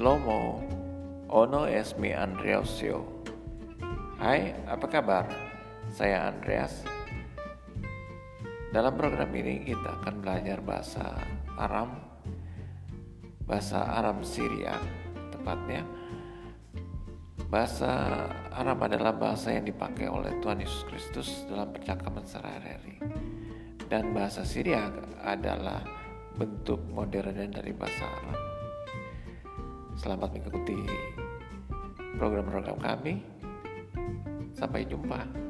Slomo. Ono Esmi Andreasio. Hai, apa kabar? Saya Andreas. Dalam program ini kita akan belajar bahasa Aram Bahasa Aram Syria tepatnya. Bahasa Aram adalah bahasa yang dipakai oleh Tuhan Yesus Kristus dalam percakapan sehari-hari. Dan bahasa Syria adalah bentuk modern dari bahasa Arab Selamat mengikuti program-program kami. Sampai jumpa.